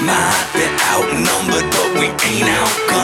Might be outnumbered, but we ain't outgunned.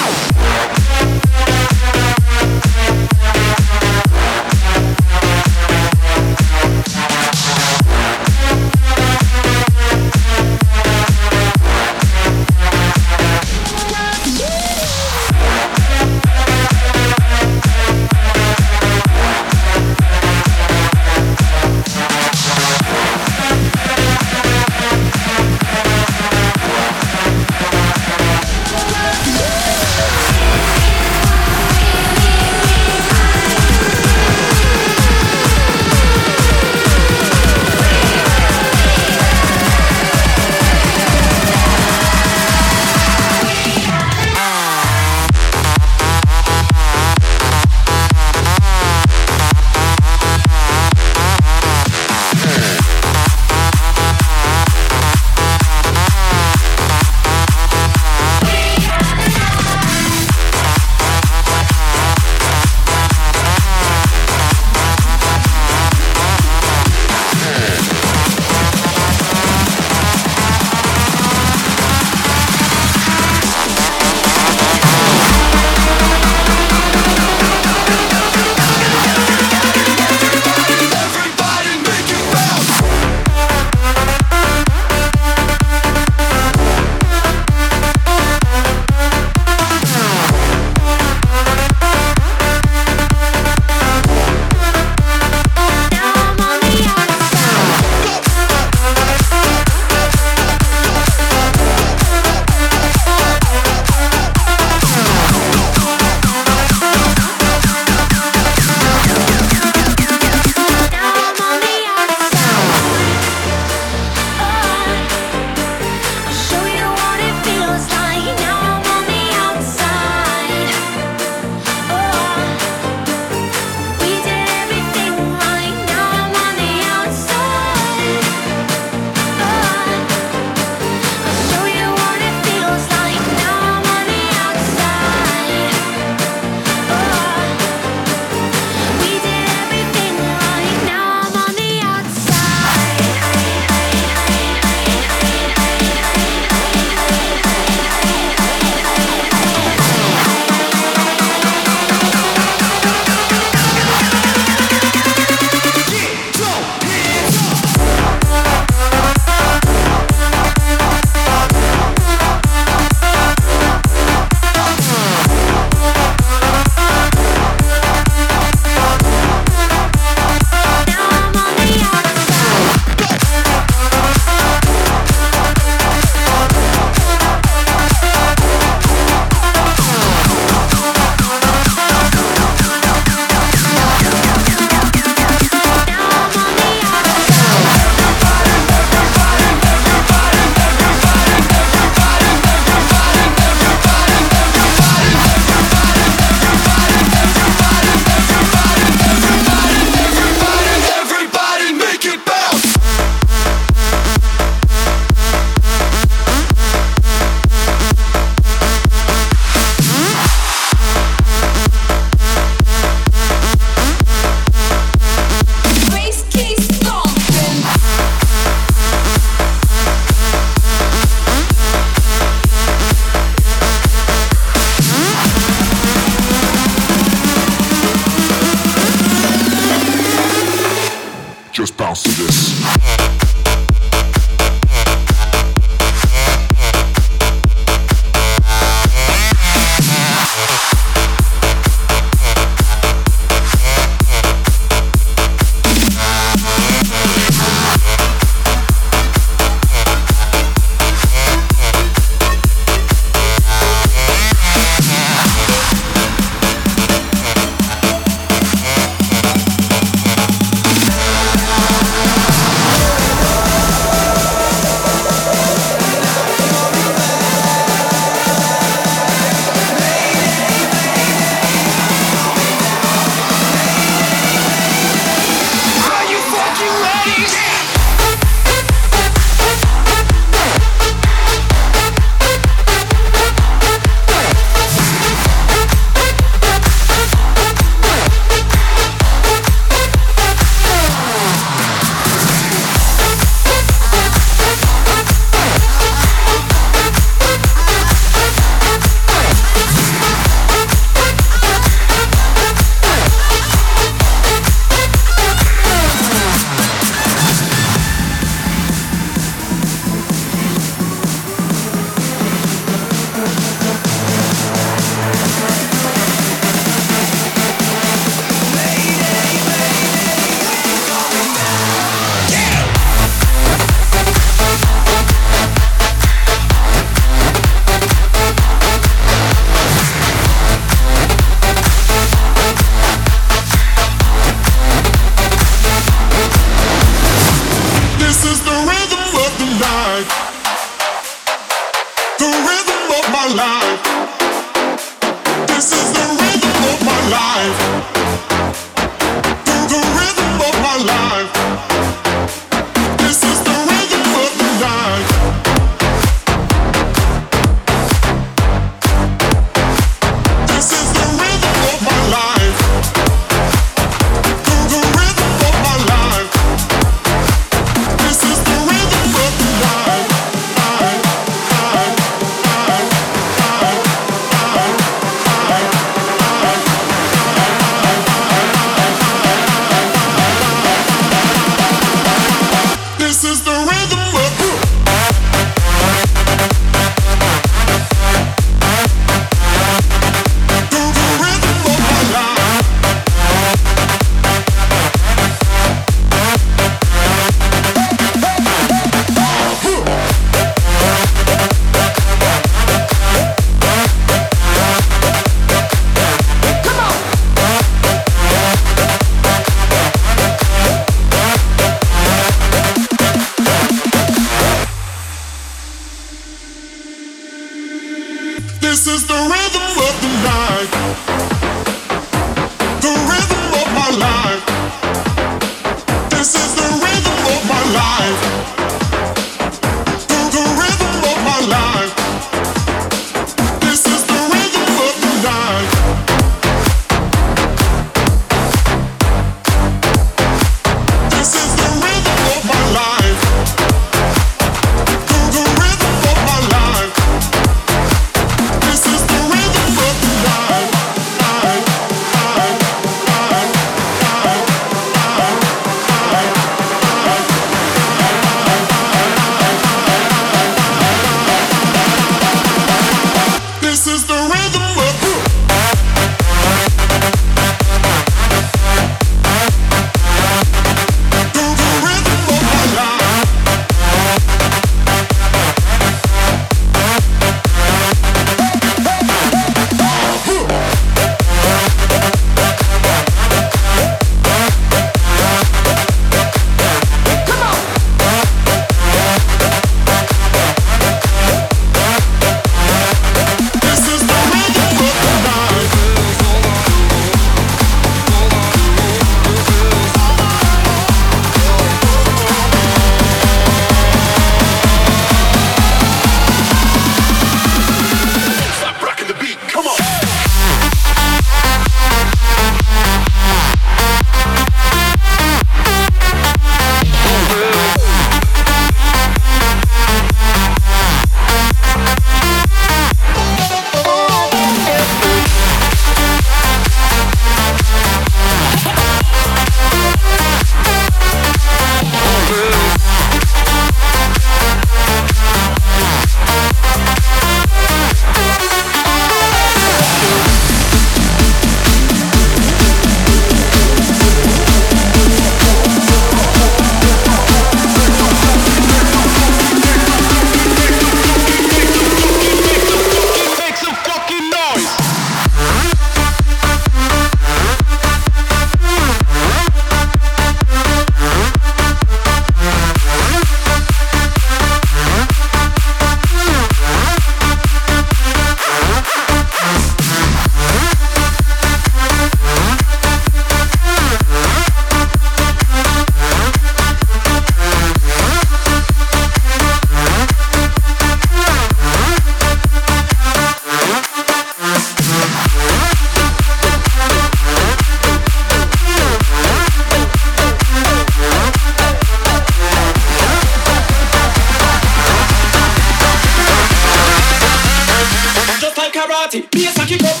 party, bass a kick